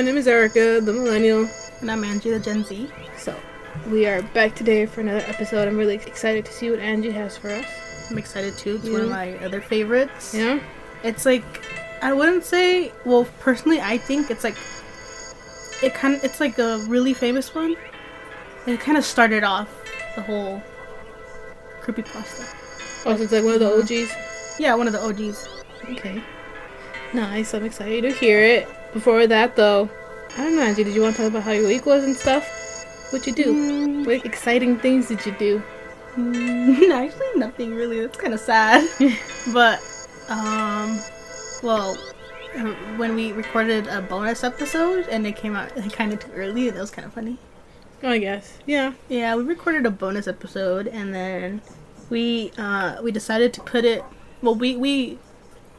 my name is Erica, the millennial. And I'm Angie, the Gen Z. So, we are back today for another episode. I'm really excited to see what Angie has for us. I'm excited too. It's one of my other favorites. Yeah? It's like I wouldn't say. Well, personally, I think it's like it kind of. It's like a really famous one. And it kind of started off the whole creepypasta. Oh, so it's like one of the mm-hmm. OGs? Yeah, one of the OGs. Okay. Nice, I'm excited to hear it. Before that, though, I don't know, Angie, did you want to talk about how your week was and stuff? What you do? Mm, What exciting things did you do? mm, actually, nothing really. That's kind of sad. but um, well, uh, when we recorded a bonus episode and it came out kind of too early, that was kind of funny. Oh, I guess. Yeah. Yeah, we recorded a bonus episode and then we uh we decided to put it well we we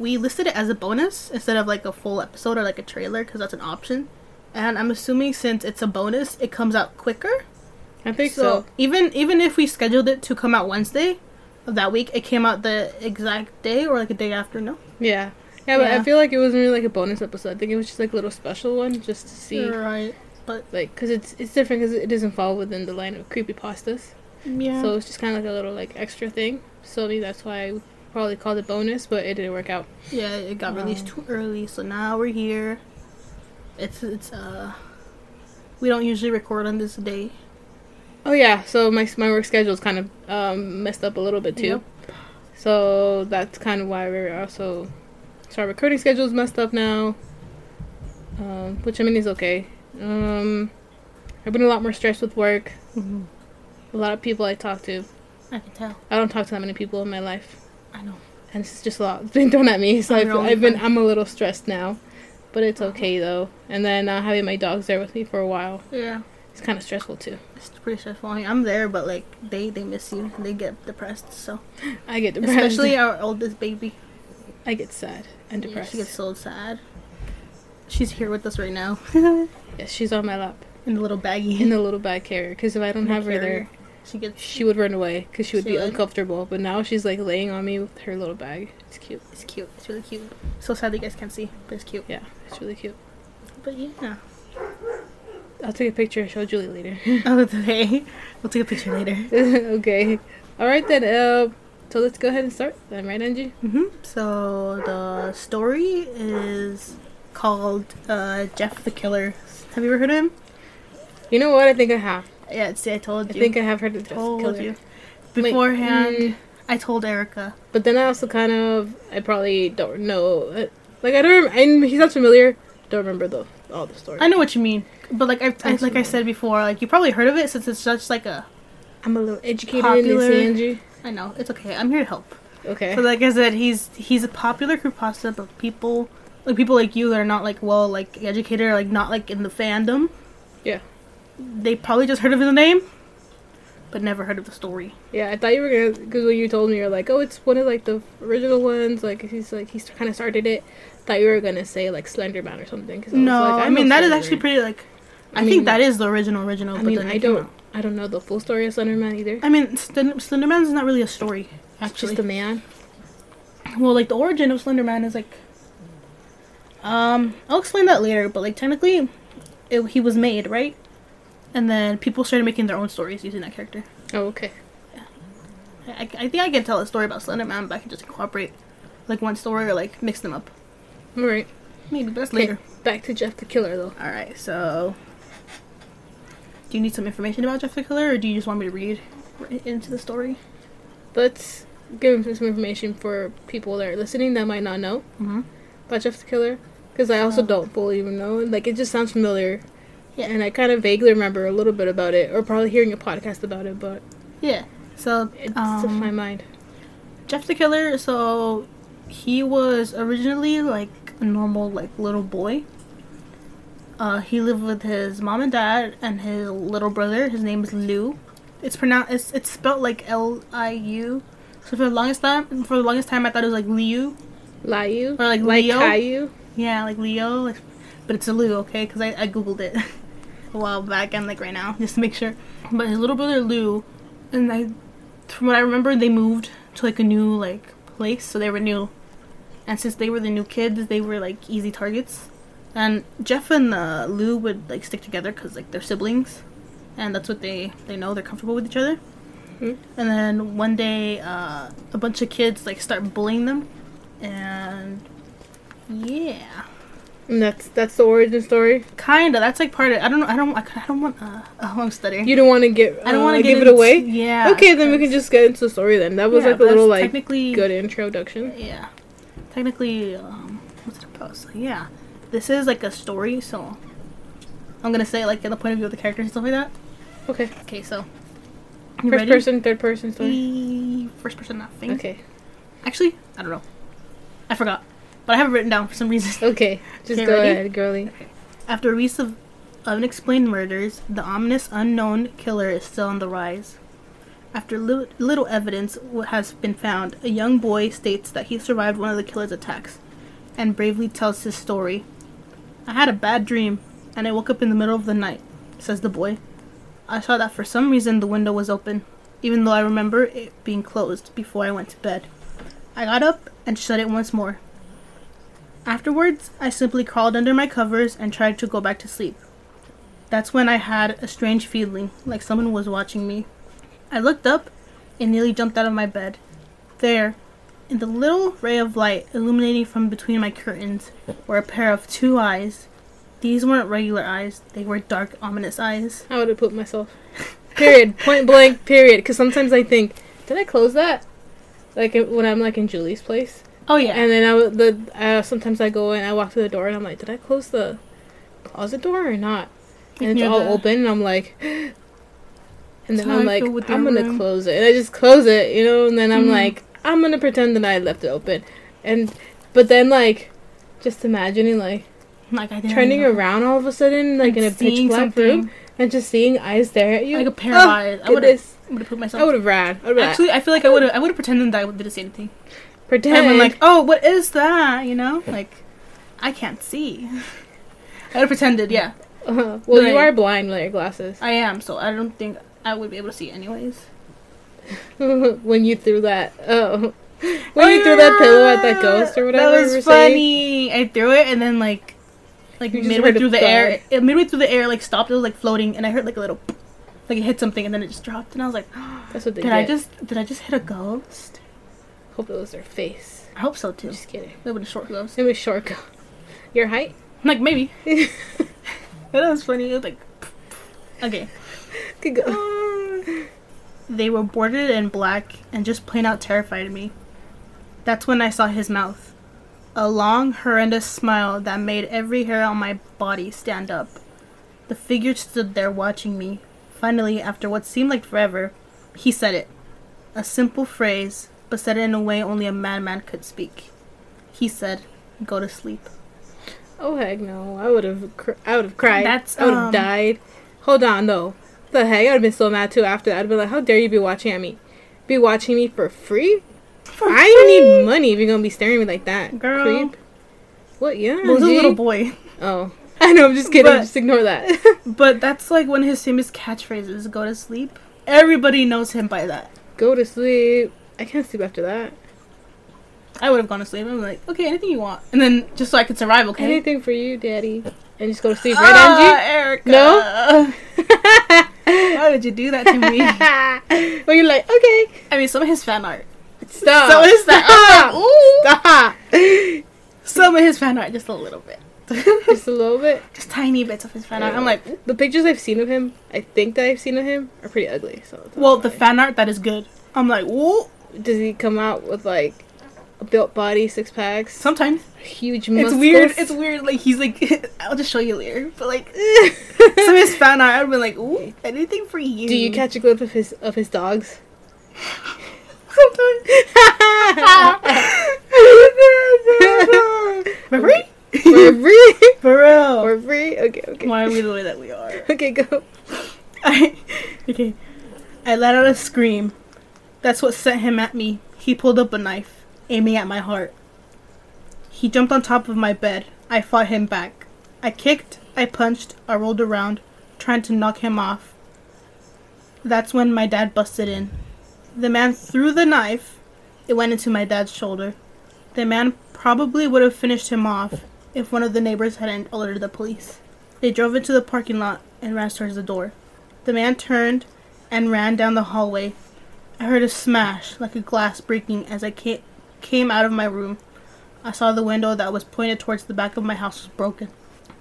we listed it as a bonus instead of like a full episode or like a trailer because that's an option. And I'm assuming since it's a bonus, it comes out quicker. I think So, so. even even if we scheduled it to come out Wednesday of that week, it came out the exact day or like a day after. No, Yeah. Yeah, but I feel like it wasn't really like a bonus episode. I think it was just like a little special one just to see. right? But Like, because it's, it's different because it doesn't fall within the line of creepy pastas. yeah, So it's just kind of like a little like extra thing. So maybe that's why I probably called it bonus, but it didn't work out. yeah, it got released too early, so now we're here. It's it's uh, we don't usually record on this day. Oh yeah, so my my work schedule is kind of um, messed up a little bit too. Yep. So that's kind of why we're also so our recording schedule is messed up now. Um, which I mean is okay. Um, I've been a lot more stressed with work. Mhm. A lot of people I talk to. I can tell. I don't talk to that many people in my life, I know. And it's just a lot being thrown at me. So I've, I've been. I'm a little stressed now, but it's okay though. And then uh, having my dogs there with me for a while, Yeah, it's kind of stressful too. it's pretty stressful. I'm there, but like they they miss you. They get depressed. So I get depressed. especially our oldest baby. I get sad and Yeah, depressed. she gets so sad. She's here with us right now Yes, she's on my lap in the little baggie. in the little bag carrier. Because if I don't the have her there, carrier. She gets. she would run away because she would She be would? uncomfortable. But now she's like laying on me with her little bag. It's cute. It's cute. It's really cute. So sad that you guys can't see, but it's cute. Yeah, it's really cute. But yeah. I'll take a picture and show Julie later. Oh, okay. We'll take a picture later. okay. All right then. Uh, so let's go ahead and start. Then, right, Angie? hmm So the story is called uh, Jeff the Killer. Have you ever heard of him? You know what? I think I have. Yeah, see, I told you. I think I have heard of Jeff told Killer. you. Beforehand, mm, I told Erica. but then I also kind of I probably don't know. uh, Like I don't. Rem- I, he's not familiar. Don't remember the all the story. I know what you mean, but like I, I like I said before, like you probably heard of it since it's such like a. I'm a little educated in Popular. this, Angie. I know it's okay. I'm here to help. Okay. So like I said, he's he's a popular creepypasta, but people like people like you that are not like well like educated or like not like in the fandom. Yeah. They probably just heard of the name, but never heard of the story. Yeah, I thought you were gonna because when you told me you're like, oh, it's one of like the original ones. Like he's like he's kind of started it. Thought you were gonna say like Slenderman or something. Cause no, was like, I, mean that is Slender actually pretty like. I, I mean- think that is the original original. I but mean, then I don't. I don't know the full story of Slenderman either. I mean, Slender, Slenderman is not really a story. It's just a man. well, like the origin of Slenderman is like. Um, I'll explain that later, but like technically, it, he was made right, and then people started making their own stories using that character. Oh, okay. I, I think I can tell a story about Slender Man, but I can just incorporate like one story or like mix them up. All right. Maybe that's later. Back to Jeff the Killer though. All right, so do you need some information about Jeff the Killer, or do you just want me to read into the story? Let's give him some information for people that are listening that might not know Mm-hmm. about Jeff the Killer. Because I also Oh. don't fully even know. Like it just sounds familiar. Yeah. And I kind of vaguely remember a little bit about it, or probably hearing a podcast about it, but Yeah. So it's in my um, mind. Jeff the Killer. So he was originally like a normal like little boy. Uh, he lived with his mom and dad and his little brother. His name is Lou. It's pronounced. It's it's spelled like L I U. So for the longest time, for the longest time, I thought it was like Liu. Liu? Or like like Leo? Caillou? Yeah, like Leo, like, but it's a Lou, okay? Because I, I googled it a while back and like right now just to make sure. But his little brother Lou, and I, from what I remember, they moved to like a new like place, so they were new. And since they were the new kids, they were like easy targets. And Jeff and uh, Lou would like stick together because like they're siblings, and that's what they they know. They're comfortable with each other. Mhm. And then one day, uh, a bunch of kids like start bullying them, and yeah, And that's that's the origin story. kinda. That's like part of. I don't know. I don't. I, I don't want. Uh, oh, I'm stuttering. You don't want to get. I don't uh, want to give it away. Yeah. okay, then we can just get into the story. Then that was yeah, like a little like technically good introduction. Yeah. Technically, um, what's it about? So, yeah. This is like a story, so I'm gonna say like in the point of view of the characters and stuff like that. Okay, Okay, so you first ready? person, third person story. E- First person, not thing. Okay, Actually, I don't know. I forgot, but I have it written down for some reason. okay, just Okay, go ready? ahead, girly. After a week of unexplained murders, the ominous unknown killer is still on the rise. After li- little evidence has been found, a young boy states that he survived one of the killer's attacks and bravely tells his story. I had a bad dream and I woke up in the middle of the night, says the boy. I saw that for some reason the window was open, even though I remember it being closed before I went to bed. I got up and shut it once more. Afterwards, I simply crawled under my covers and tried to go back to sleep. That's when I had a strange feeling, like someone was watching me. I looked up and nearly jumped out of my bed. There, in the little ray of light illuminating from between my curtains, were a pair of two eyes. These weren't regular eyes, they were dark, ominous eyes. I would have put myself. Period. Point blank. Period. Because sometimes I think, did I close that? Like when I'm like in Julie's place, Oh, yeah. and then I would the uh, sometimes I go and I walk to the door and I'm like, did I close the closet door or not? And it's all the- open and I'm like, and then I'm like, I'm gonna room. close it, and I just close it, you know, and then I'm Mhm. like, I'm gonna pretend that I left it open, and but then like, just imagining like like, turning know. around all of a sudden, like in a pitch black something. room, and just seeing eyes stare at you, Like a pair of eyes. I would have put myself. I would have ran. I Actually, I feel like I would have. I would have pretended that I didn't say anything. Pretend And like, oh, what is that? You know, like I can't see. I would have pretended. Yeah, uh well, you Right. are blind with your glasses. I am. So I don't think I would be able to see anyways. when you threw that, oh, when you threw that pillow at that ghost or whatever. That was were saying. funny. I threw it and then like, like You midway through the thud. air, it, midway through the air, like stopped. It was like floating, and I heard like a little, like it hit something, and then it just dropped, and I was like, That's what they did get. I just did I just hit a ghost? Hope it was their face. I hope so too. Just kidding. It would short gloves. It was short. go- Your height? Like maybe. That was funny. It was like, okay. Could go. Um, they were bordered in black and just plain out terrified me. That's when I saw his mouth. A long, horrendous smile that made every hair on my body stand up. The figure stood there watching me. Finally, after what seemed like forever, he said it. A simple phrase, but said it in a way only a madman could speak. He said, Go to sleep. Oh heck no! I would have. Cr- I would have cried. That's, I would have um, died. Hold on though. The heck! I would have been so mad too after that. I'd be like, how dare you be watching at me? Be watching me for free? I need money if you're gonna be staring at me like that. Girl. Creep. What? Yeah. Well, was a little boy. Oh. I know. I'm just kidding. But- just ignore that. But that's like one of his famous catchphrases go to sleep. Everybody knows him by that. Go to sleep. I can't sleep after that. I would have gone to sleep. I'm like, okay, anything you want. And then just so I could survive, okay? Anything for you, daddy. And just go to sleep, Ah, right, Erica. No? Why would you do that to me? well, you're like, okay, I mean, some of his fan art. stop. So is that- Stop. Ooh. Stop. Some of his fan art, just a little bit. Just a little bit. just tiny bits of his fan art. I'm like, ooh. the pictures I've seen of him, I think that I've seen of him, are pretty ugly. So well, the fan art that is good. I'm like, whoa. Does he come out with like a built body, six packs, Sometimes huge Muscles? it's weird. It's weird. Like he's like, I'll just show you later. But like some of his fan art, I'd be like, ooh, anything for you. Do you catch a glimpse of his of his dogs? Sometimes. Free? We're free. For real. For free? Okay, okay. Why are we the way that we are? Okay, go. I, okay. I let out a scream. That's what sent him at me. He pulled up a knife, aiming at my heart. He jumped on top of my bed. I fought him back. I kicked, I punched, I rolled around, trying to knock him off. That's when my dad busted in. The man threw the knife. It went into my dad's shoulder. The man probably would have finished him off if one of the neighbors hadn't alerted the police. They drove into the parking lot and ran towards the door. The man turned and ran down the hallway. I heard a smash, like a glass breaking, as I came out of my room. I saw the window that was pointed towards the back of my house was broken.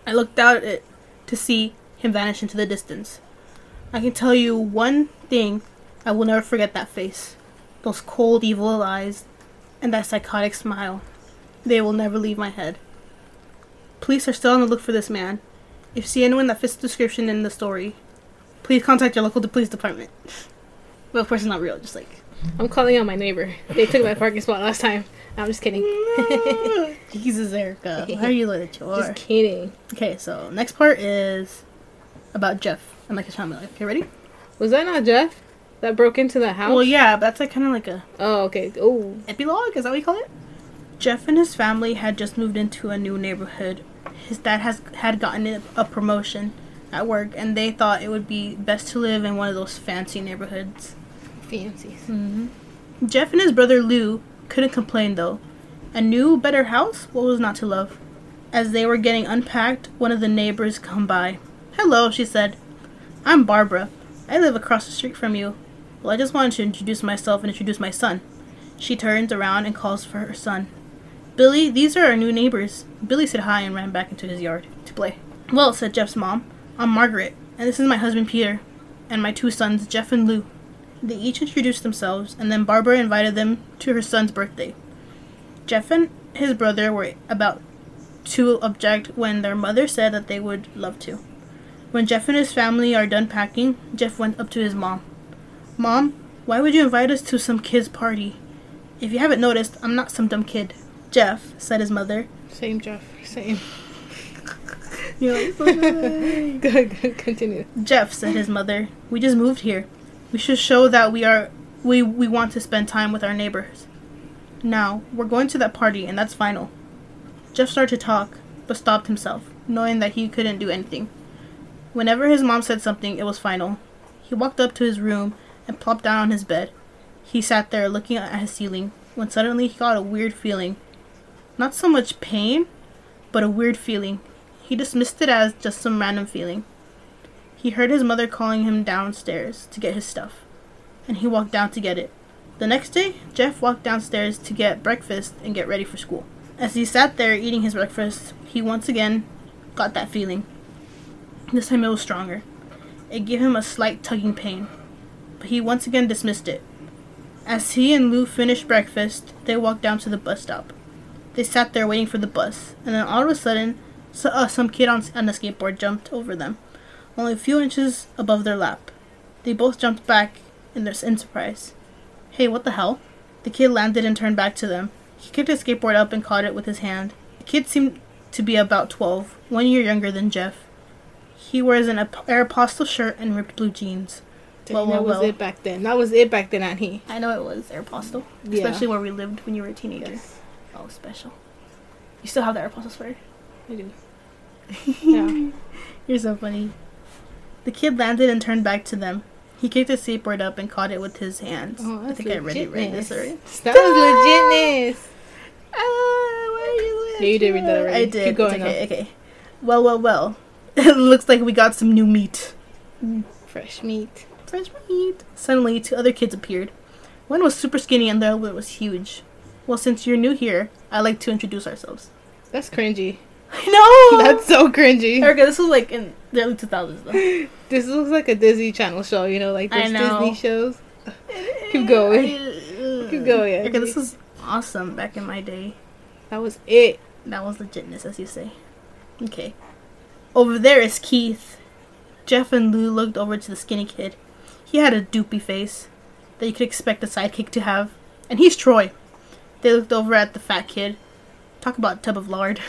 I looked out at it to see him vanish into the distance. I can tell you one thing I will never forget that face. Those cold, evil eyes, and that psychotic smile. They will never leave my head. Police are still on the look for this man. If you see anyone that fits the description in the story, please contact your local police department. But of course, it's not real. Just like I'm calling out my neighbor. They took my parking spot last time. I'm just kidding. Jesus, Erica, why are you like are? just kidding. Okay, so next part is about Jeff and like his family. Okay, ready? Was that not Jeff that broke into the house? Well, yeah, but that's like kind of like a Oh, okay. Oh, epilogue. Is that what you call it? Jeff and his family had just moved into a new neighborhood. His dad has had gotten a a promotion at work, and they thought it would be best to live in one of those fancy neighborhoods. Fancies. Mm-hmm. Jeff and his brother Lou couldn't complain though. A new, better house? What was not to love? As they were getting unpacked, one of the neighbors come by. Hello, she said. I'm Barbara. I live across the street from you. Well, I just wanted to introduce myself and introduce my son. She turns around and calls for her son. Billy, these are our new neighbors. Billy said hi and ran back into his yard to play. Well, said Jeff's mom, I'm Margaret, and this is my husband Peter, and my two sons, Jeff and Lou. They each introduced themselves, and then Barbara invited them to her son's birthday. Jeff and his brother were about to object when their mother said that they would love to. When Jeff and his family are done packing, Jeff went up to his mom. Mom, why would you invite us to some kid's party? If you haven't noticed, I'm not some dumb kid. Jeff, said his mother. Same Jeff. Same. You're like, good, good. Continue. Jeff, said his mother, we just moved here. We should show that we are we we want to spend time with our neighbors. Now, we're going to that party and that's final. Jeff started to talk, but stopped himself, knowing that he couldn't do anything. Whenever his mom said something, it was final. He walked up to his room and plopped down on his bed. He sat there looking at his ceiling when suddenly he got a weird feeling. Not so much pain, but a weird feeling. He dismissed it as just some random feeling. He heard his mother calling him downstairs to get his stuff, and he walked down to get it. The next day, Jeff walked downstairs to get breakfast and get ready for school. As he sat there eating his breakfast, he once again got that feeling. This time it was stronger. It gave him a slight tugging pain, but he once again dismissed it. As he and Lou finished breakfast, they walked down to the bus stop. They sat there waiting for the bus, and then all of a sudden, so, uh, some kid on, on a skateboard jumped over them, only a few inches above their lap. They both jumped back in their in surprise. Hey, what the hell? The kid landed and turned back to them. He kicked his skateboard up and caught it with his hand. The kid seemed to be about 12, one year younger than Jeff. He wears an Aeropostale shirt and ripped blue jeans. Dang, Well, that was well. it back then. That was it back then, and he. I know it was Aeropostale, Yeah. especially where we lived when you were a teenager. Yes, Oh, special. You still have the Aeropostale sweater? I do. Yeah. You're so funny. The kid landed and turned back to them. He kicked his skateboard up and caught it with his hands. Oh, I that's think I already read this already. That was legitness. Ah, why are you Yeah, you did read that already. I did. Keep going, okay, okay. Well, well, well. It looks like we got some new meat. Fresh meat. Fresh meat. Suddenly, two other kids appeared. One was super skinny and the other was huge. Well, since you're new here, I'd like to introduce ourselves. That's cringy. I know! That's so cringy. Erica, this was like in the early 2000s, though. This looks like a Disney Channel show, you know, like those know. Disney shows. Keep going. Uh, Keep going, Erica, this was awesome back in my day. That was it. That was legitness, as you say. Okay. Over there is Keith. Jeff and Lou looked over to the skinny kid. He had a doopy face that you could expect a sidekick to have. And he's Troy. They looked over at the fat kid. Talk about tub of lard.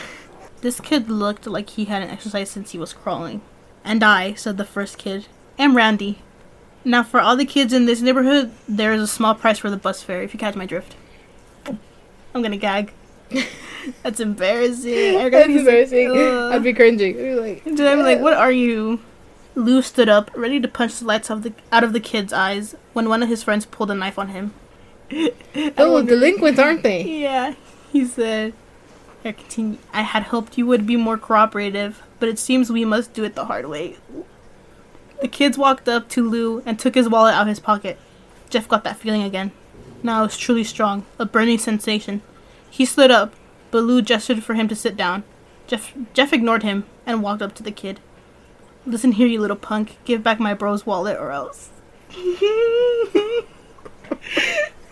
This kid looked like he hadn't exercised since he was crawling. And I, said the first kid, am Randy. Now, for all the kids in this neighborhood, there is a small price for the bus fare, if you catch my drift. I'm gonna gag. That's embarrassing. That's he's like, embarrassing. I'd be cringing. I'd be like, Dude, I'm like, what are you? Lou stood up, ready to punch the lights of the, out of the kid's eyes, when one of his friends pulled a knife on him. oh, delinquents, aren't they? Yeah, he said, Here, continue. I had hoped you would be more cooperative, but it seems we must do it the hard way. The kids walked up to Lou and took his wallet out of his pocket. Jeff got that feeling again. Now it was truly strong, a burning sensation. He stood up, but Lou gestured for him to sit down. Jeff Jeff ignored him and walked up to the kid. Listen here, you little punk. Give back my bro's wallet or else. this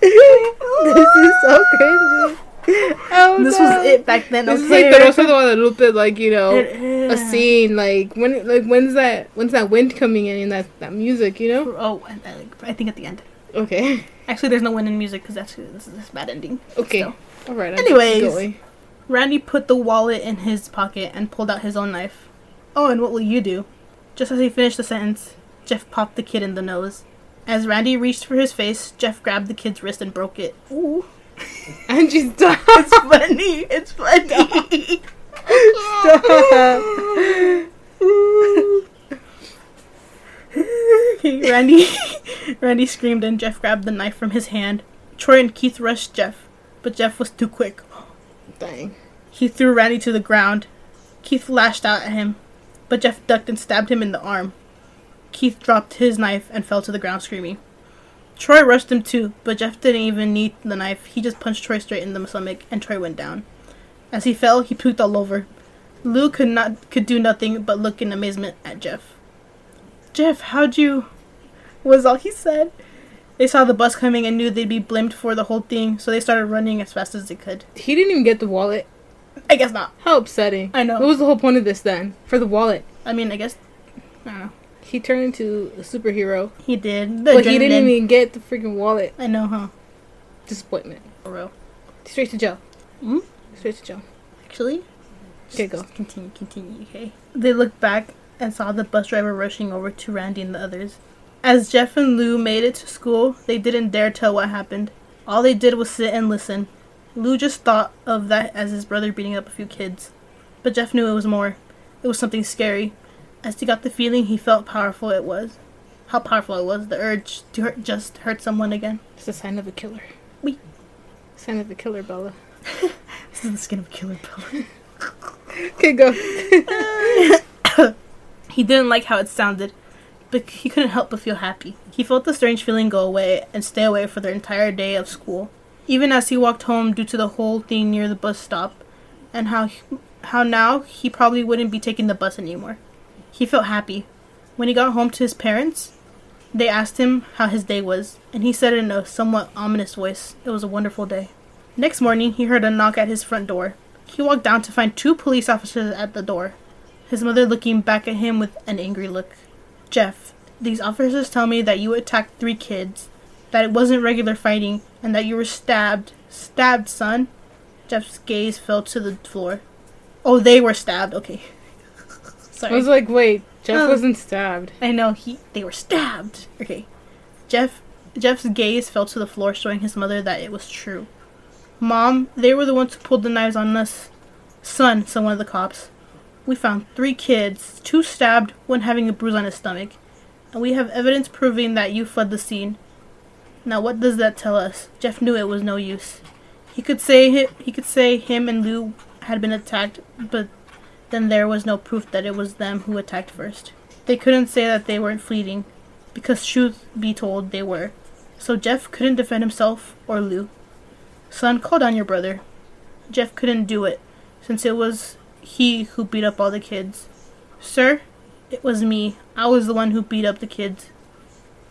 is so cringy. Oh, This no. was it back then. This okay? is like the Rosa de Guadalupe, like you know, a scene. Like when, like when's that? When's that wind coming in and that that music? You know? Oh, uh, I think at the end. Okay. Actually, there's no wind in music because that's this is this bad ending. Okay. Still. All right. I'm Anyways. Randy put the wallet in his pocket and pulled out his own knife. Oh, and what will you do? Just as he finished the sentence, Jeff popped the kid in the nose. As Randy reached for his face, Jeff grabbed the kid's wrist and broke it. Ooh. Angie, stop. It's funny. It's funny. Randy Randy screamed and Jeff grabbed the knife from his hand. Troy and Keith rushed Jeff, but Jeff was too quick. Dang. He threw Randy to the ground. Keith lashed out at him, but Jeff ducked and stabbed him in the arm. Keith dropped his knife and fell to the ground screaming. Troy rushed him too, but Jeff didn't even need the knife. He just punched Troy straight in the stomach, and Troy went down. As he fell, he puked all over. Lou could not could do nothing but look in amazement at Jeff. Jeff, how'd you? Was all he said. They saw the bus coming and knew they'd be blamed for the whole thing, so they started running as fast as they could. He didn't even get the wallet. I guess not. How upsetting. I know. What was the whole point of this then? For the wallet. I mean, I guess. I don't know. He turned into a superhero, He did. The but he didn't even get the freaking wallet. I know, huh? Disappointment. For real. Straight to jail. Hmm? Straight to jail. Actually. Okay, go. Continue, continue, okay? They looked back and saw the bus driver rushing over to Randy and the others. As Jeff and Lou made it to school, they didn't dare tell what happened. All they did was sit and listen. Lou just thought of that as his brother beating up a few kids. But Jeff knew it was more. It was something scary. As he got the feeling he felt powerful it was. How powerful it was, the urge to hurt, just hurt someone again. It's a sign of a killer. Oui. Sign of a killer, Bella. This is the skin of a killer Bella. Okay, go. He didn't like how it sounded, but he couldn't help but feel happy. He felt the strange feeling go away and stay away for the entire day of school. Even as he walked home due to the whole thing near the bus stop, and how he, how now he probably wouldn't be taking the bus anymore. He felt happy. When he got home to his parents, they asked him how his day was, and he said in a somewhat ominous voice, it was a wonderful day. Next morning, he heard a knock at his front door. He walked down to find two police officers at the door his mother looking back at him with an angry look. Jeff, these officers tell me that you attacked three kids, that it wasn't regular fighting, and that you were stabbed. Stabbed, son? Jeff's gaze fell to the floor. Oh, they were stabbed. Okay. I was like, wait, Jeff Oh. wasn't stabbed. I know he they were stabbed. Okay. Jeff Jeff's gaze fell to the floor showing his mother that it was true. Mom, they were the ones who pulled the knives on us. Son, said one of the cops. We found three kids, two stabbed, one having a bruise on his stomach. And we have evidence proving that you fled the scene. Now what does that tell us? Jeff knew it was no use. He could say hi- he could say him and Lou had been attacked, but then there was no proof that it was them who attacked first. They couldn't say that they weren't fleeting, because truth be told, they were. So Jeff couldn't defend himself or Lou. Son, call down your brother. Jeff couldn't do it, since it was he who beat up all the kids. Sir, it was me. I was the one who beat up the kids.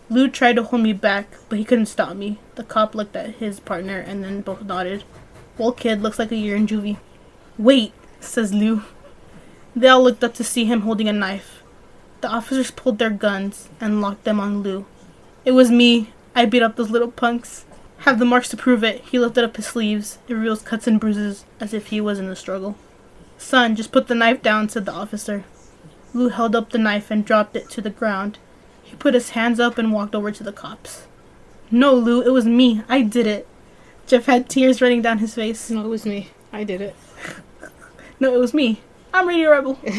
Lou tried to hold me back, but he couldn't stop me. The cop looked at his partner and then both nodded. Well, kid, looks like a year in juvie. Wait, says Lou. They all looked up to see him holding a knife. The officers pulled their guns and locked them on Lou. It was me. I beat up those little punks. Have the marks to prove it. He lifted up his sleeves. It reveals cuts and bruises, as if he was in a struggle. Son, just put the knife down, said the officer. Lou held up the knife and dropped it to the ground. He put his hands up and walked over to the cops. No, Lou, it was me. I did it. Jeff had tears running down his face. No, it was me. I did it. No, it was me. I'm Radio Rebel. oh,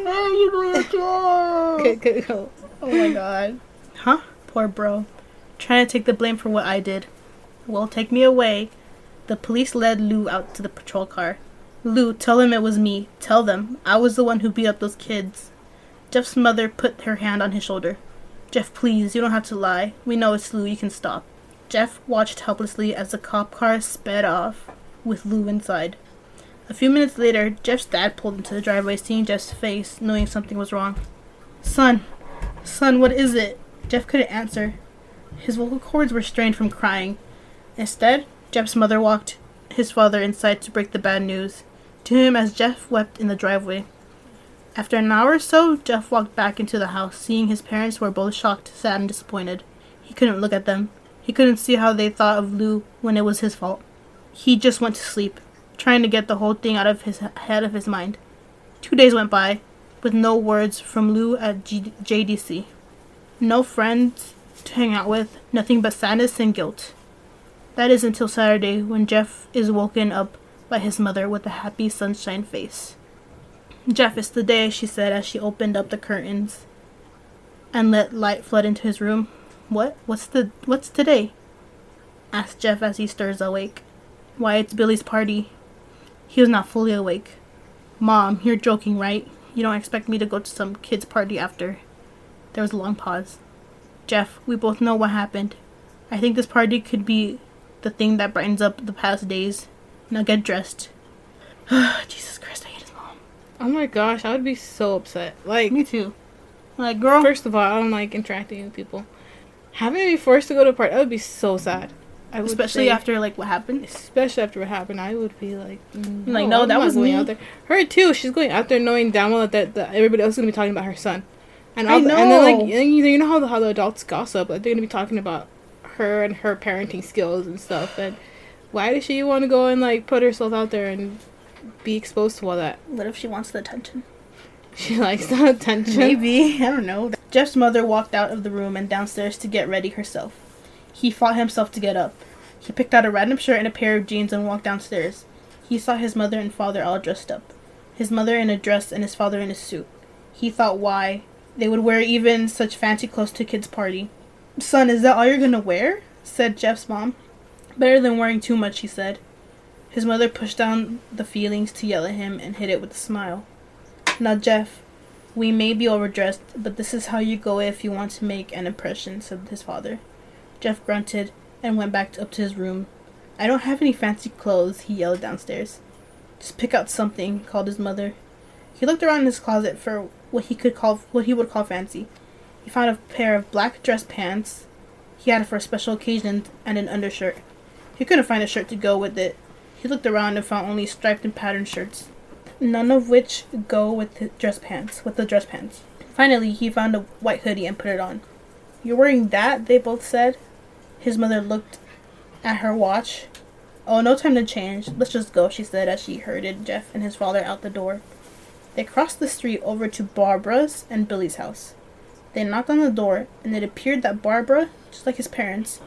you going to. Okay, okay, go. Oh my god. Huh? Poor bro. Trying to take the blame for what I did. Well, take me away. The police led Lou out to the patrol car. Lou, tell them it was me. Tell them. I was the one who beat up those kids. Jeff's mother put her hand on his shoulder. Jeff, please, you don't have to lie. We know it's Lou, you can stop. Jeff watched helplessly as the cop car sped off with Lou inside. A few minutes later, Jeff's dad pulled into the driveway, seeing Jeff's face, knowing something was wrong. Son, son, what is it? Jeff couldn't answer. His vocal cords were strained from crying. Instead, Jeff's mother walked his father inside to break the bad news to him as Jeff wept in the driveway. After an hour or so, Jeff walked back into the house, seeing his parents were both shocked, sad, and disappointed. He couldn't look at them. He couldn't see how they thought of Lou when it was his fault. He just went to sleep, trying to get the whole thing out of his head of his mind. Two days went by, with no words from Lou at G- JDC. No friends to hang out with, nothing but sadness and guilt. That is until Saturday when Jeff is woken up by his mother with a happy sunshine face. Jeff, it's the day, she said as she opened up the curtains and let light flood into his room. What? What's the what's today? asked Jeff as he stirs awake. Why, it's Billy's party. He was not fully awake. Mom, you're joking, right? You don't expect me to go to some kid's party after. There was a long pause. Jeff, we both know what happened. I think this party could be the thing that brightens up the past days. Now get dressed. Jesus Christ, I hate his mom. Oh my gosh, I would be so upset. Like, Me too. Like, girl. first of all, I don't like interacting with people. Having to be forced to go to a party, that would be so sad. I would especially say- after like what happened. especially after what happened, I would be like, mm, Like, no, I'm that was going me. out there. Her too. She's going out there knowing damn well that, that, that everybody else is gonna be talking about her son, and I all the- and then like know. and you, you know how the how the adults gossip, like they're gonna be talking about her and her parenting skills and stuff. And why does she want to go and like put herself out there and be exposed to all that? What if she wants the attention? She likes the attention. Maybe. I don't know. Jeff's mother walked out of the room and downstairs to get ready herself. He fought himself to get up. He picked out a random shirt and a pair of jeans and walked downstairs. He saw his mother and father all dressed up. His mother in a dress and his father in a suit. He thought why they would wear even such fancy clothes to kid's party. Son, is that all you're gonna wear? said Jeff's mom. Better than wearing too much, he said. His mother pushed down the feelings to yell at him and hid it with a smile. Now, Jeff, we may be overdressed, but this is how you go if you want to make an impression, said his father. Jeff grunted and went back up to his room. I don't have any fancy clothes, he yelled downstairs. Just pick out something, called his mother. He looked around in his closet for what he could call what he would call fancy. He found a pair of black dress pants he had for a special occasion and an undershirt. He couldn't find a shirt to go with it. He looked around and found only striped and patterned shirts none of which go with the dress pants with the dress pants. Finally, he found a white hoodie and put it on. You're wearing that? They both said. His mother looked at her watch. Oh, no time to change. Let's just go, she said as she herded Jeff and his father out the door. They crossed the street over to Barbara's and Billy's house. They knocked on the door, and it appeared that Barbara, just like his parents,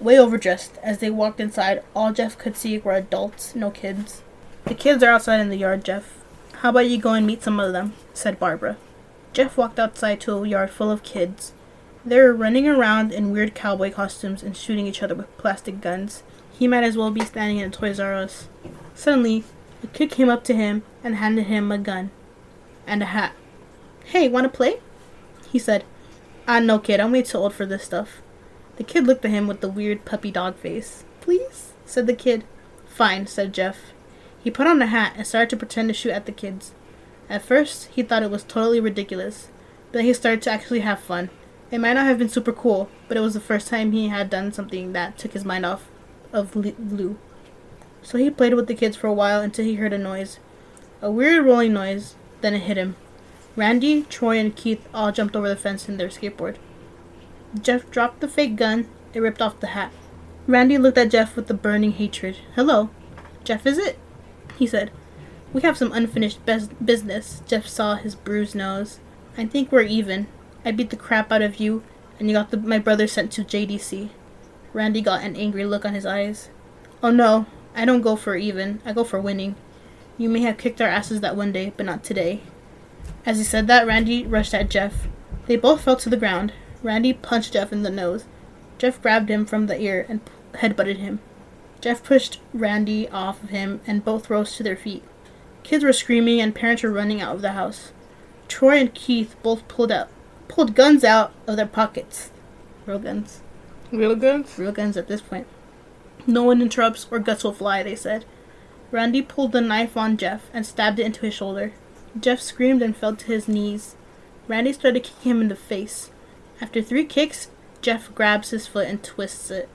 way overdressed. As they walked inside, all Jeff could see were adults, no kids. The kids are outside in the yard, Jeff. How about you go and meet some of them? said Barbara. Jeff walked outside to a yard full of kids. They were running around in weird cowboy costumes and shooting each other with plastic guns. He might as well be standing in a Toys R Us. Suddenly, a kid came up to him and handed him a gun and a hat. Hey, wanna play? He said. Ah, no, kid, I'm way too old for this stuff. The kid looked at him with the weird puppy dog face. Please? said the kid. Fine, said Jeff. He put on a hat and started to pretend to shoot at the kids. At first, he thought it was totally ridiculous, then he started to actually have fun. It might not have been super cool, but it was the first time he had done something that took his mind off of Lou. So he played with the kids for a while until he heard a noise. A weird rolling noise, then it hit him. Randy, Troy, and Keith all jumped over the fence in their skateboard. Jeff dropped the fake gun and ripped off the hat. Randy looked at Jeff with a burning hatred. Hello. Jeff, is it? He said. We have some unfinished bes- business. Jeff saw his bruised nose. I think we're even. I beat the crap out of you, and you got the, my brother sent to JDC. Randy got an angry look on his eyes. Oh no, I don't go for even. I go for winning. You may have kicked our asses that one day, but not today. As he said that, Randy rushed at Jeff. They both fell to the ground. Randy punched Jeff in the nose. Jeff grabbed him from the ear and headbutted him. Jeff pushed Randy off of him and both rose to their feet. Kids were screaming and parents were running out of the house. Troy and Keith both pulled out pulled guns out of their pockets. Real guns. Real guns? Real guns at this point. No one interrupts or guts will fly, they said. Randy pulled the knife on Jeff and stabbed it into his shoulder. Jeff screamed and fell to his knees. Randy started kicking him in the face. After three kicks, Jeff grabs his foot and twists it,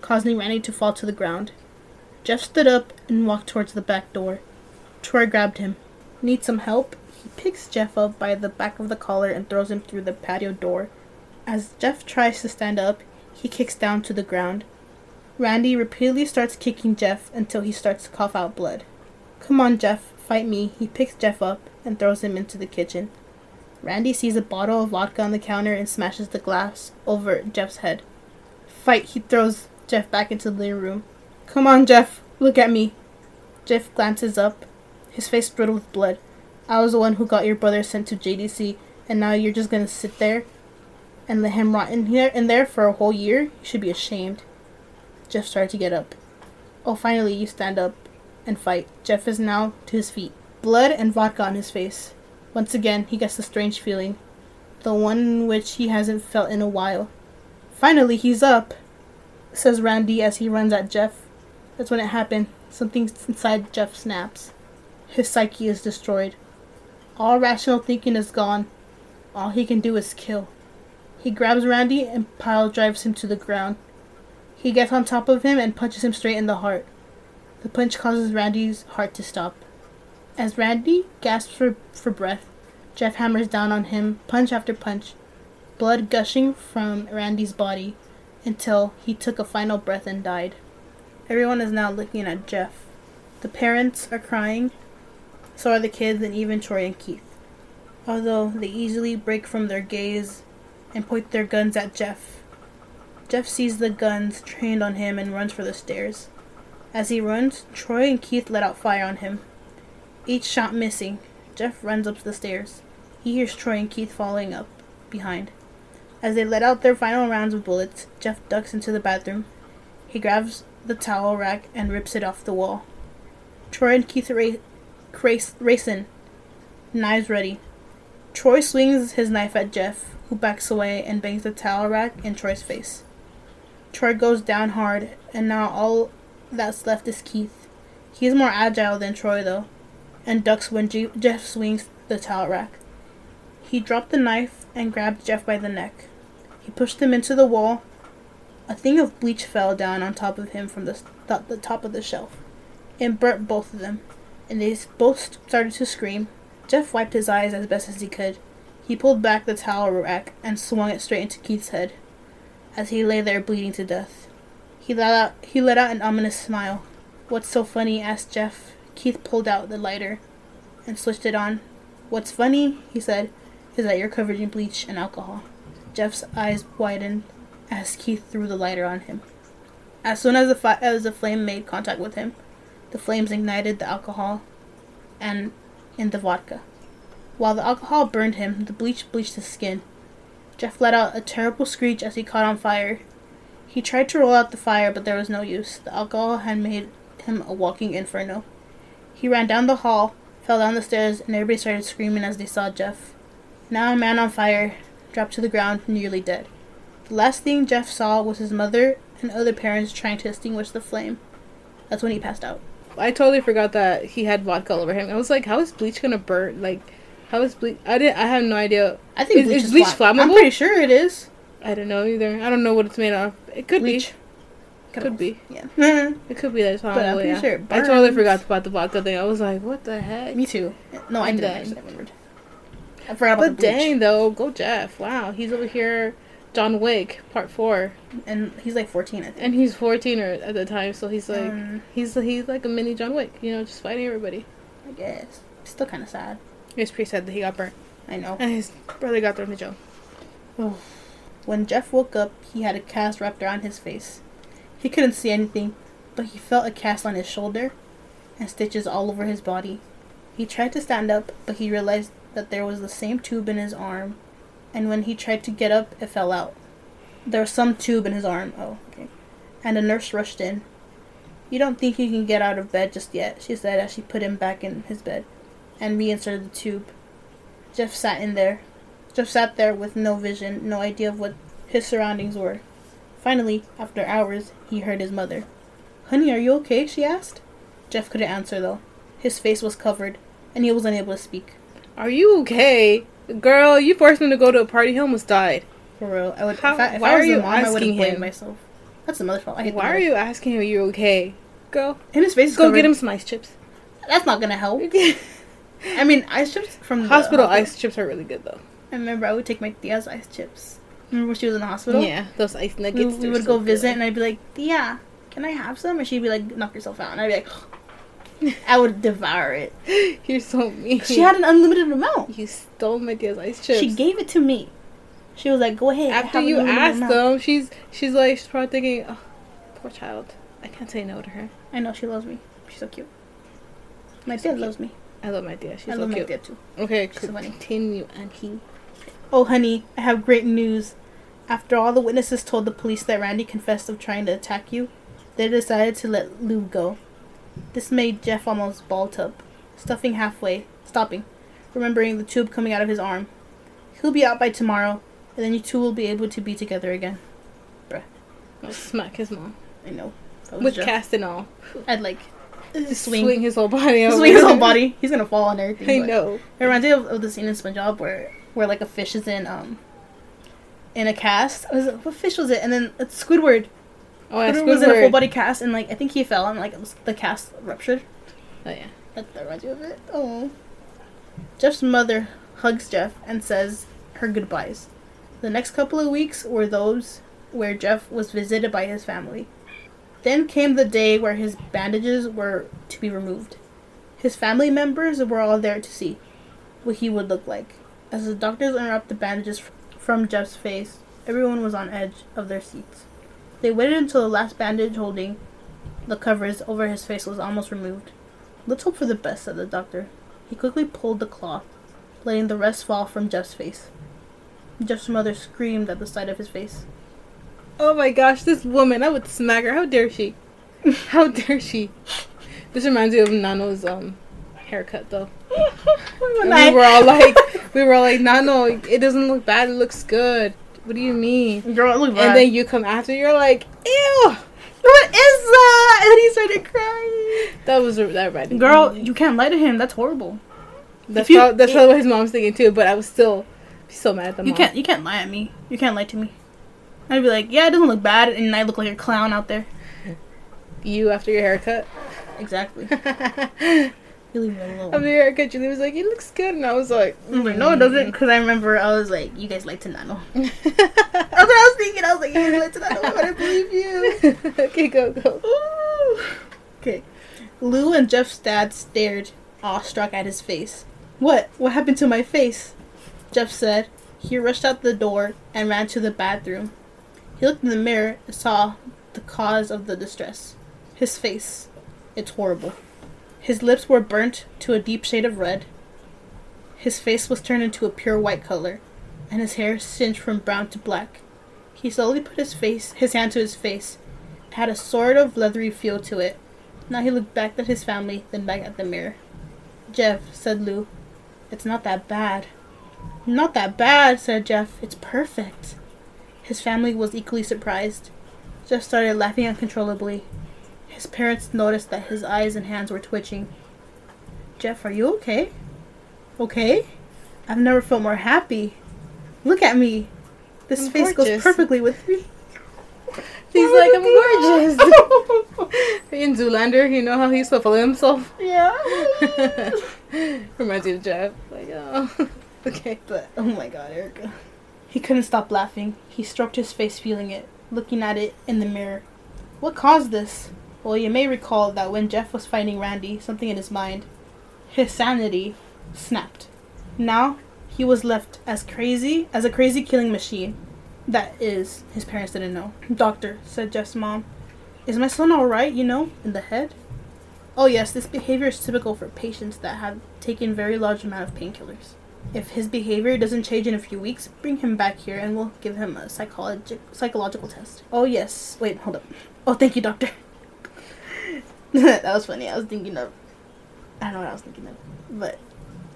causing Randy to fall to the ground. Jeff stood up and walked towards the back door. Troy grabbed him. Need some help? He picks Jeff up by the back of the collar and throws him through the patio door. As Jeff tries to stand up, he kicks down to the ground. Randy repeatedly starts kicking Jeff until he starts to cough out blood. Come on, Jeff, fight me. He picks Jeff up and throws him into the kitchen. Randy sees a bottle of vodka on the counter and smashes the glass over Jeff's head. Fight, he throws Jeff back into the living room. Come on, Jeff, look at me. Jeff glances up, his face riddled with blood. I was the one who got your brother sent to JDC, and now you're just gonna sit there and let him rot in here in there for a whole year? You should be ashamed. Jeff started to get up. Oh, finally, you stand up and fight. Jeff is now to his feet, blood and vodka on his face. Once again, he gets the strange feeling, the one which he hasn't felt in a while. Finally, he's up, says Randy as he runs at Jeff. That's when it happened. Something inside Jeff snaps. His psyche is destroyed. All rational thinking is gone. All he can do is kill. He grabs Randy and pile drives him to the ground. He gets on top of him and punches him straight in the heart. The punch causes Randy's heart to stop. As Randy gasps for, for breath, Jeff hammers down on him, punch after punch, blood gushing from Randy's body until he took a final breath and died. Everyone is now looking at Jeff. The parents are crying, so are the kids and even Troy and Keith. Although they easily break from their gaze and point their guns at Jeff. Jeff sees the guns trained on him and runs for the stairs. As he runs, Troy and Keith let out fire on him. Each shot missing, Jeff runs up the stairs. He hears Troy and Keith following up behind. As they let out their final rounds of bullets, Jeff ducks into the bathroom. He grabs the towel rack and rips it off the wall. Troy and Keith ra- race, in, knives ready. Troy swings his knife at Jeff, who backs away and bangs the towel rack in Troy's face. Troy goes down hard, and now all that's left is Keith. He's more agile than Troy, though, and ducks when G- Jeff swings the towel rack. He dropped the knife and grabbed Jeff by the neck. He pushed him into the wall. A thing of bleach fell down on top of him from the, th- the top of the shelf. and burnt both of them, and they both started to scream. Jeff wiped his eyes as best as he could. He pulled back the towel rack and swung it straight into Keith's head, as he lay there bleeding to death. He let out he let out an ominous smile. What's so funny? asked Jeff. Keith pulled out the lighter and switched it on. What's funny, he said, is that you're covered in bleach and alcohol. Jeff's eyes widened as Keith threw the lighter on him. As soon as the, fi- as the flame made contact with him, the flames ignited the alcohol and in the vodka. While the alcohol burned him, the bleach bleached his skin. Jeff let out a terrible screech as he caught on fire. He tried to roll out the fire, but there was no use. The alcohol had made him a walking inferno. He ran down the hall, fell down the stairs, and everybody started screaming as they saw Jeff. Now a man on fire, dropped to the ground, nearly dead. The last thing Jeff saw was his mother and other parents trying to extinguish the flame. That's when he passed out. I totally forgot that he had vodka all over him. I was like, how is bleach gonna burn? Like, how is bleach? I didn't. I have no idea. I think Is- bleach is is bleach fla- flammable? I'm pretty sure it is. I don't know either. I don't know what it's made of. It could Bleach. be. Could be. Yeah. It could be that it's But I'm pretty yeah. sure it I totally forgot about the vodka thing. I was like, what the heck? Me too. No, I I'm didn't. dead. I remembered. I forgot about But dang though, go Jeff! Wow, he's over here, John Wick Part Four, And he's like 14, I think. and he's fourteen or at the time, so he's like Um, he's he's like a mini John Wick, you know, just fighting everybody. I guess. Still kind of sad. It's pretty sad that he got burnt, I know. and his brother got thrown in jail. Oh. When Jeff woke up, he had a cast wrapped around his face. He couldn't see anything, but he felt a cast on his shoulder and stitches all over his body. He tried to stand up, but he realized that there was the same tube in his arm, and when he tried to get up, it fell out. There was some tube in his arm. Oh, okay. And a nurse rushed in. You don't think you can get out of bed just yet, she said as she put him back in his bed and reinserted the tube. Jeff sat in there. Jeff sat there with no vision, no idea of what his surroundings were. Finally, after hours, he heard his mother. Honey, are you okay? she asked. Jeff couldn't answer though. His face was covered, and he was unable to speak. Are you okay? Girl, you forced me to go to a party. He almost died. For real, I would. How- if I, if why I are you mom, asking him? myself. That's the mother's fault. I hate the Why are you asking him? You're okay, girl? And his face is Go covered. get him some ice chips. That's not gonna help. I mean, ice chips from the Hospital ice chips are really good though. I remember I would take my Tia's ice chips. Remember when she was in the hospital? Yeah, those ice We, nuggets. we they're would go good. visit, and I'd be like, Tia, can I have some? And she'd be like, knock yourself out. And I'd be like, I would devour it. You're so mean. She had an unlimited amount. You stole my dear's ice chips. She gave it to me. She was like, go ahead. After you asked amount." them, she's she's like she's probably thinking, oh, poor child. I can't say no to her. I know she loves me. She's so cute. My She's so dad cute. loves me. I love my dear. She's I so love my cute. dad too. Okay, She's so continue, Auntie. Oh, honey, I have great news. After all the witnesses told the police that Randy confessed of trying to attack you, they decided to let Lou go. This made Jeff almost balled up, stuffing halfway, stopping, remembering the tube coming out of his arm. He'll be out by tomorrow, and then you two will be able to be together again. I'll smack his mom I know. With Jeff. cast and all. I'd like swing, swing, his whole body. over. swing his whole body. He's gonna fall on everything. I know. It reminds me of, of the scene in SpongeBob where where like a fish is in um in a cast. Was it, what fish was it? And then it's Squidward. Oh, yeah, Squidward was in a full body cast, and like I think he fell, and like it was, the cast ruptured. Oh yeah. That, that reminds you of it. Oh. Jeff's mother hugs Jeff and says her goodbyes. The next couple of weeks were those where Jeff was visited by his family. Then came the day where his bandages were to be removed. His family members were all there to see what he would look like. As the doctors unwrapped the bandages from Jeff's face, everyone was on edge of their seats. They waited until the last bandage holding the covers over his face was almost removed. Let's hope for the best, said the doctor. He quickly pulled the cloth, letting the rest fall from Jeff's face. Jeff's mother screamed at the sight of his face. Oh my gosh, this woman! I would smack her. How dare she? How dare she? This reminds me of Nano's um haircut though. We were all like, we were all like, Nano, it doesn't look bad. It looks good. What do you mean? Girl, look And then you come after, you're like, ew. what is that? And he started crying. That was that me. Girl, you can't lie to him. That's horrible. That's you- prob- that's it- probably what his mom's thinking too. But I was still so mad at the You mom. can't. You can't lie at me. You can't lie to me. I'd be like, yeah, it doesn't look bad, and I look like a clown out there. You after your haircut. Exactly. after You leave me alone. your haircut, Julie was like, "It looks good," and I was like, mm, like, no, it doesn't, mm-hmm. because I remember I was like, you guys like to nano. That's what I was thinking. I was like, you guys like to nano. I don't believe you. okay, go go. Ooh. Okay. Lou and Jeff's dad stared, awestruck at his face. What? What happened to my face? Jeff said. He rushed out the door and ran to the bathroom. He looked in the mirror and saw the cause of the distress. His face. It's horrible. His lips were burnt to a deep shade of red. His face was turned into a pure white color, and his hair singed from brown to black. He slowly put his face, his hand to his face. It had a sort of leathery feel to it. Now he looked back at his family, then back at the mirror. Jeff, said Lou, it's not that bad. Not that bad, said Jeff. It's perfect. His family was equally surprised. Jeff started laughing uncontrollably. His parents noticed that his eyes and hands were twitching. Jeff, are you okay? Okay? I've never felt more happy. Look at me. This I'm face goes perfectly with me. He's like, I'm gorgeous. In Zoolander, you know how he used to follow himself. yeah. Reminds you of Jeff. Like, oh, okay. But oh my god, Erica. He couldn't stop laughing. He stroked his face, feeling it, looking at it in the mirror. What caused this? Well, you may recall that when Jeff was fighting Randy, something in his mind, his sanity, snapped. Now, he was left as crazy as a crazy killing machine. That is, his parents didn't know. Doctor, said Jeff's mom, is my son alright, you know, in the head? Oh yes, this behavior is typical for patients that have taken very large amount of painkillers. If his behavior doesn't change in a few weeks, bring him back here and we'll give him a psychologi- psychological test. Oh yes. Wait, hold up. Oh, thank you, doctor. that was funny. I was thinking of. I don't know what I was thinking of, but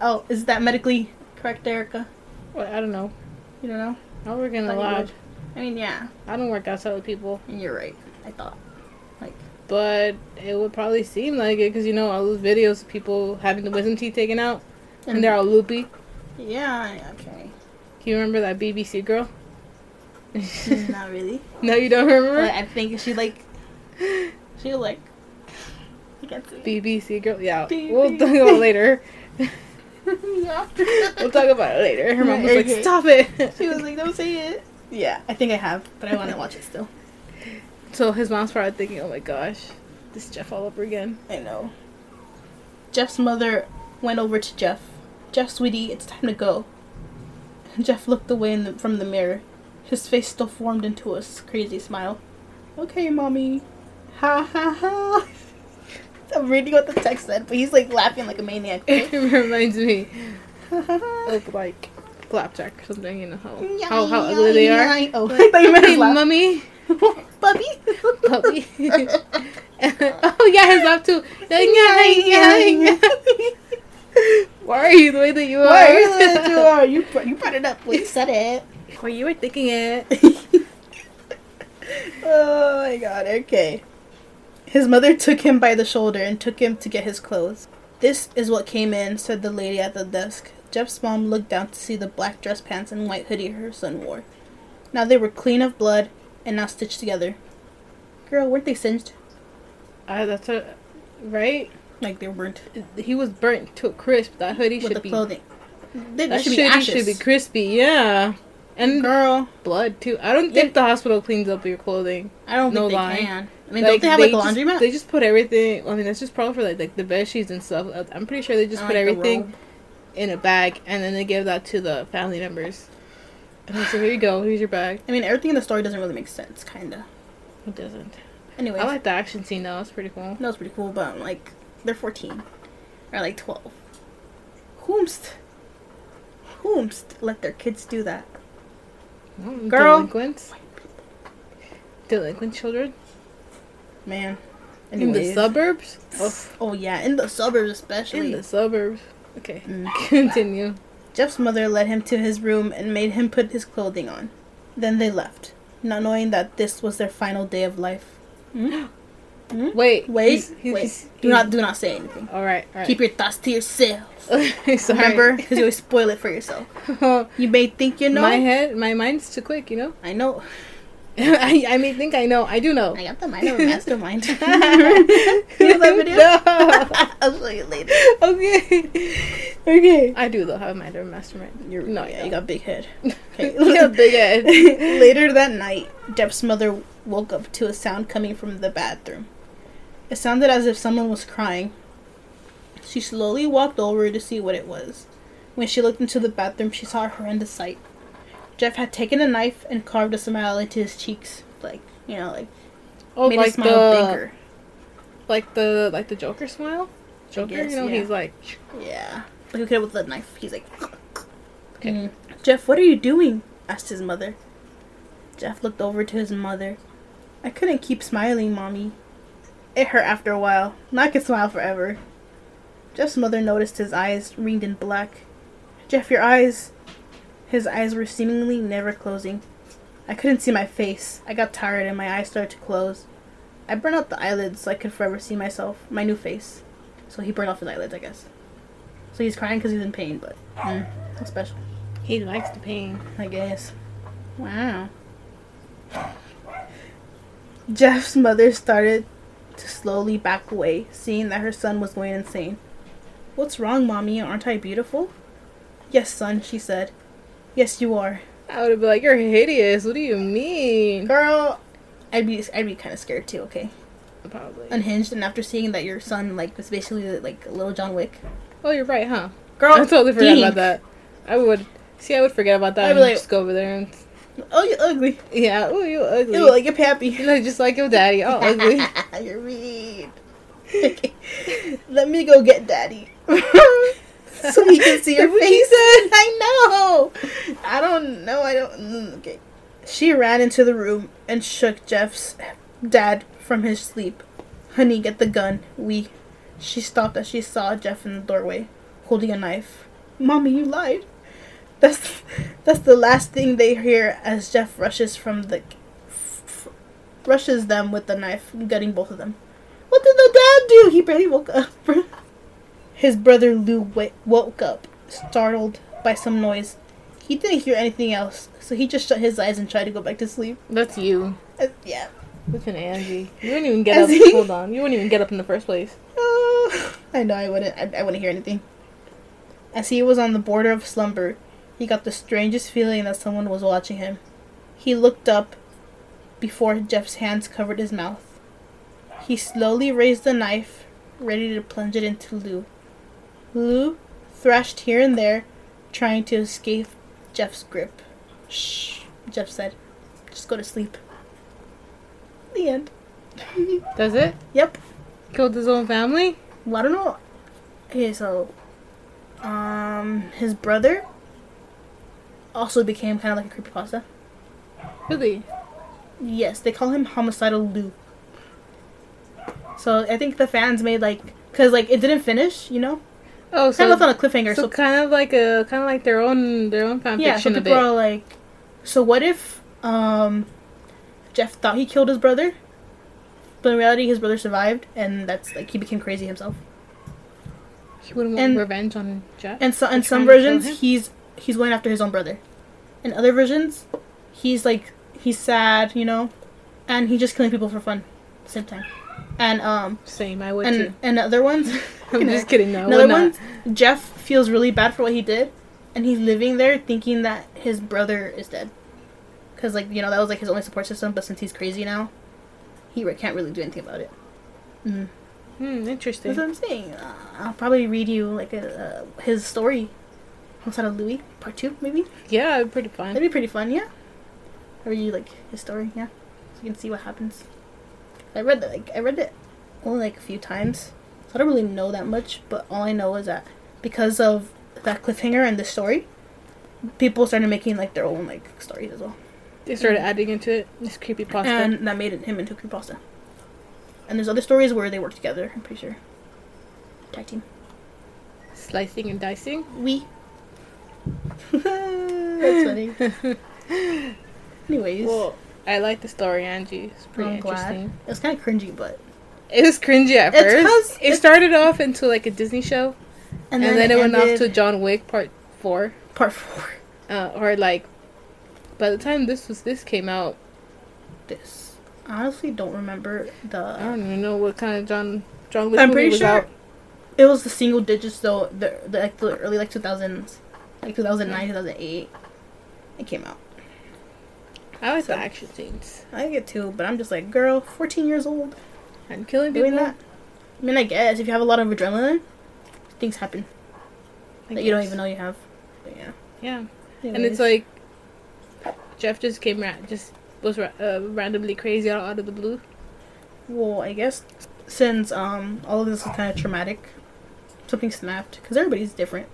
oh, is that medically correct, Erica? Well, I don't know. You don't know? I work in the lab. I mean, yeah, I don't work outside with people, And you're right. I thought. Like, but it would probably seem like it because you know all those videos of people having the wisdom teeth taken out and they're all loopy. yeah, okay. Can you remember that BBC girl? Mm, not really. no, you don't remember. But I think she like. She like. Can't say. BBC girl. Yeah, BBC. we'll talk about it later. yeah. We'll talk about it later. Her mom was like, "Stop it." She was like, "Don't say it." Yeah, I think I have, but I want to watch it still. So his mom's probably thinking, "Oh my gosh, this Jeff all over again." I know. Jeff's mother went over to Jeff. Jeff, sweetie, it's time to go. Jeff looked away in the, from the mirror. His face still formed into a crazy smile. Okay, mommy. Ha ha ha. I'm reading what the text said, but he's like laughing like a maniac. It reminds me of like flapjack or something. You know how how, how ugly they are. Oh, I thought you meant Hey, mummy, Puppy. puppy. oh yeah, his laugh too. Why are you the way that you are? Why are you the way you are? You, br- you brought it up. We said it. Well, you were thinking it. oh my god, okay. His mother took him by the shoulder and took him to get his clothes. This is what came in, said the lady at the desk. Jeff's mom looked down to see the black dress pants and white hoodie her son wore. Now they were clean of blood and not stitched together. Girl, weren't they singed? Uh, that's a right. Like they weren't He was burnt to a crisp. That hoodie with should the be. clothing. They, That should be, ashes. should be crispy. Yeah, and Girl, blood too. I don't think the hospital cleans up your clothing. I don't No think they lie. can. I mean, Like, don't they have like a just- laundromat? They just put everything. I mean, that's just probably for like, like the bed sheets and stuff. I'm pretty sure they just I put like everything in a bag and then they give that to the family members. And they say, "Here you go. Here's your bag." I mean, everything in the story doesn't really make sense, kinda. It doesn't. Anyway, I like the action scene though. It's pretty cool. that was pretty cool, but like, they're 14. Or like 12. Whomst? Whomst let their kids do that? Mm, Girl. delinquents, delinquent children Man. in the suburbs. Oh, Oh, yeah, in the suburbs especially. in the suburbs. Okay, Mm. continue. Jeff's mother led him to his room and made him put his clothing on. Then they left, not knowing that this was their final day of life. Hmm? Wait, Wait, he's- he's- wait. he's- do not, do not say anything. All right, all right. Keep your thoughts to yourself. Remember, because you'll spoil it for yourself. You may think you know. my head, my mind's too quick. You know. I know. I, I may think I know. I do know. I got the mind of a mastermind. you know that video? No. I'll show you later. okay. Okay. I do though have a mind of a mastermind. You're, No, yeah, you got big head. Okay. You got big head. Later that night, Jeff's mother woke up to a sound coming from the bathroom. It sounded as if someone was crying. She slowly walked over to see what it was. When she looked into the bathroom, she saw a horrendous sight. Jeff had taken a knife and carved a smile into his cheeks, like you know, like Oh, made like his smile the bigger. like the like the Joker smile. Joker, guess, you know, yeah. he's like, Yeah, but he could with the knife. He's like, Okay. "Mm. Jeff, what are you doing? asked his mother. Jeff looked over to his mother. I couldn't keep smiling, mommy. It hurt after a while. Not could smile forever. Jeff's mother noticed his eyes ringed in black. Jeff, your eyes. His eyes were seemingly never closing. I couldn't see my face. I got tired and my eyes started to close. I burned out the eyelids so I could forever see myself, my new face. So he burned off his eyelids, I guess. So he's crying because he's in pain, but mm, special, he likes the pain. I guess. Wow. Jeff's mother started to slowly back away, seeing that her son was going insane. What's wrong, mommy? Aren't I beautiful? Yes, son, she said. Yes, you are. I would have been like, "You're hideous." What do you mean? Girl, I'd be I'd be kind of scared too. Okay, Probably. unhinged, and after seeing that your son like was basically like little John Wick. oh, you're right, huh? Girl, I totally forgot about that. I would see. I would forget about that I'd and be like- just go over there and Oh, you're ugly. yeah. Oh, you're ugly. You look like you're happy. You look just like your daddy. Oh, ugly. You're mean. Okay. Let me go get daddy. so he can see your face. said. I know. I don't know. I don't. mm, Okay. She ran into the room and shook Jeff's dad from his sleep. Honey, get the gun. We. She stopped as she saw Jeff in the doorway, holding a knife. Mommy, you lied. That's that's the last thing they hear as Jeff rushes from the f- rushes them with the knife, gutting both of them. What did the dad do? He barely woke up. His brother Lou wa- woke up, startled by some noise. He didn't hear anything else, so he just shut his eyes and tried to go back to sleep. That's you. Uh, yeah. Listen, Angie. You wouldn't even get As up. he- Hold on. You wouldn't even get up in the first place. Uh, I know I wouldn't. I, I wouldn't hear anything. As he was on the border of slumber, he got the strangest feeling that someone was watching him. He looked up before Jeff's hands covered his mouth. He slowly raised the knife, ready to plunge it into Lou. Lou thrashed here and there, trying to escape Jeff's grip. Shh, Jeff said. Just go to sleep. The end. Does it? yep. Killed his own family? Well, I don't know. Okay, so, um, his brother also became kind of like a creepypasta. Really? Yes, they call him Homicidal Lou. So I think the fans made like, cause like it didn't finish, you know, Oh, so kind of left so, on a cliffhanger. so So, kind of like a kind of like their own their own fan yeah, so fiction a people are like, so what if um, Jeff thought he killed his brother, but in reality his brother survived, and that's like he became crazy himself. He wouldn't want and- revenge on Jeff. And so in some trying to kill versions, he's he's going after his own brother. In other versions, he's like he's sad, you know, and he's just killing people for fun, same time. And um Same, I would and too. and other ones, I'm just kidding. No, other ones, Jeff feels really bad for what he did, and he's living there thinking that his brother is dead, because like you know that was like his only support system. But since he's crazy now, he can't really do anything about it. Mm. Hmm, interesting. That's what I'm saying. Uh, I'll probably read you like a, uh, his story. Homicidal Louis, part two, maybe. Yeah, pretty fun. That'd be pretty fun, yeah. Read you like his story, yeah, so you can see what happens. I read that, like I read it only like a few times, so I don't really know that much. But all I know is that because of that cliffhanger and the story, people started making like their own like stories as well, They started adding into it this creepy pasta. and that made it, him into creepy pasta. And there's other stories where they work together. I'm pretty sure. Tag team. Slicing and dicing. We. That's funny. Anyways, Well, I like the story, Angie. It's pretty I'm glad. interesting. It was kind of cringy, but It was cringy at first. It started off into like a Disney show, and, then, it went off to John Wick Part Four, part four. uh, or like. By the time this was this came out, This I honestly don't remember the. I don't even know what kind of John John Wick I'm movie pretty sure out. it was the single digits though. The, the like the early like two thousands, like two thousand nine, two thousand eight. It came out. I like So- the action scenes I like it too, but I'm just like, girl, fourteen years old, and killing people. doing that. I mean, I guess if you have a lot of adrenaline, things happen I that you don't even know you have. But yeah. Yeah, and it's like Jeff just came ra- just was ra- uh, randomly crazy out, out of the blue. Well, I guess since um all of this is kind of traumatic, something snapped because everybody's different.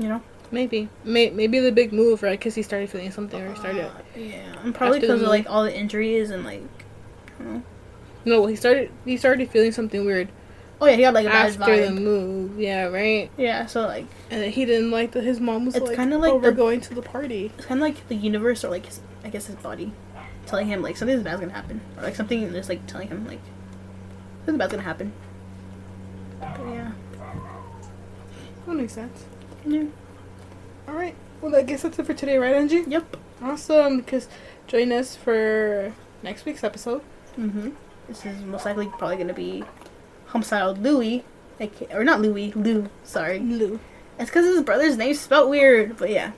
You know. Maybe, May- maybe the big move, right? Because he started feeling something, or started. Uh, yeah, and probably because of like all the injuries and like. I don't know. No, he started. He started feeling something weird Oh yeah, he got like a bad after the move. Yeah, right. Yeah, so like And he didn't like that his mom was It's like kinda like over the- going to the party. it's kind of like the universe or like his, I guess his body, telling him like something bad's gonna happen or like something just like telling him like something bad's gonna happen. But yeah. That makes sense. Yeah. All right. Well, I guess that's it for today, right, Angie? Yep. Awesome. Because join us for next week's episode. Mhm. This is most likely probably gonna be homicidal Louis, aka or not Louis, Lou. Sorry. Lou. It's because his brother's name's spelled weird, but yeah.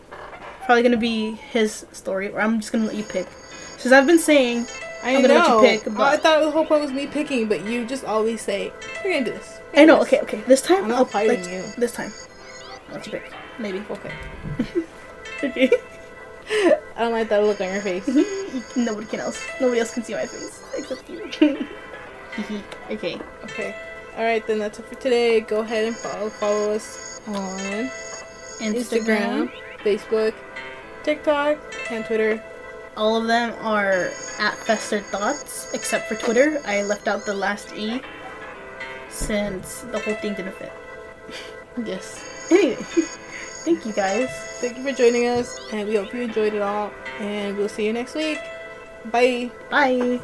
Probably gonna be his story, or I'm just gonna let you pick. Since I've been saying, I I'm gonna know. let you pick, I thought the whole point was me picking, but you just always say, "We're gonna do this." We're I know. Okay, okay. This time I'm I'll let- you. This time, You pick. Maybe. this." Okay. Okay. I don't like that look on your face. Nobody can else. Nobody else can see my face except you. okay. Okay. All right, then that's it for today. Go ahead and follow follow us on Instagram. Instagram, Facebook, TikTok, and Twitter all of them are at Fester Thoughts, except for Twitter. I left out the last E since the whole thing didn't fit. Yes. Anyway, thank you guys. Thank you for joining us, and we hope you enjoyed it all. And we'll see you next week. Bye. Bye.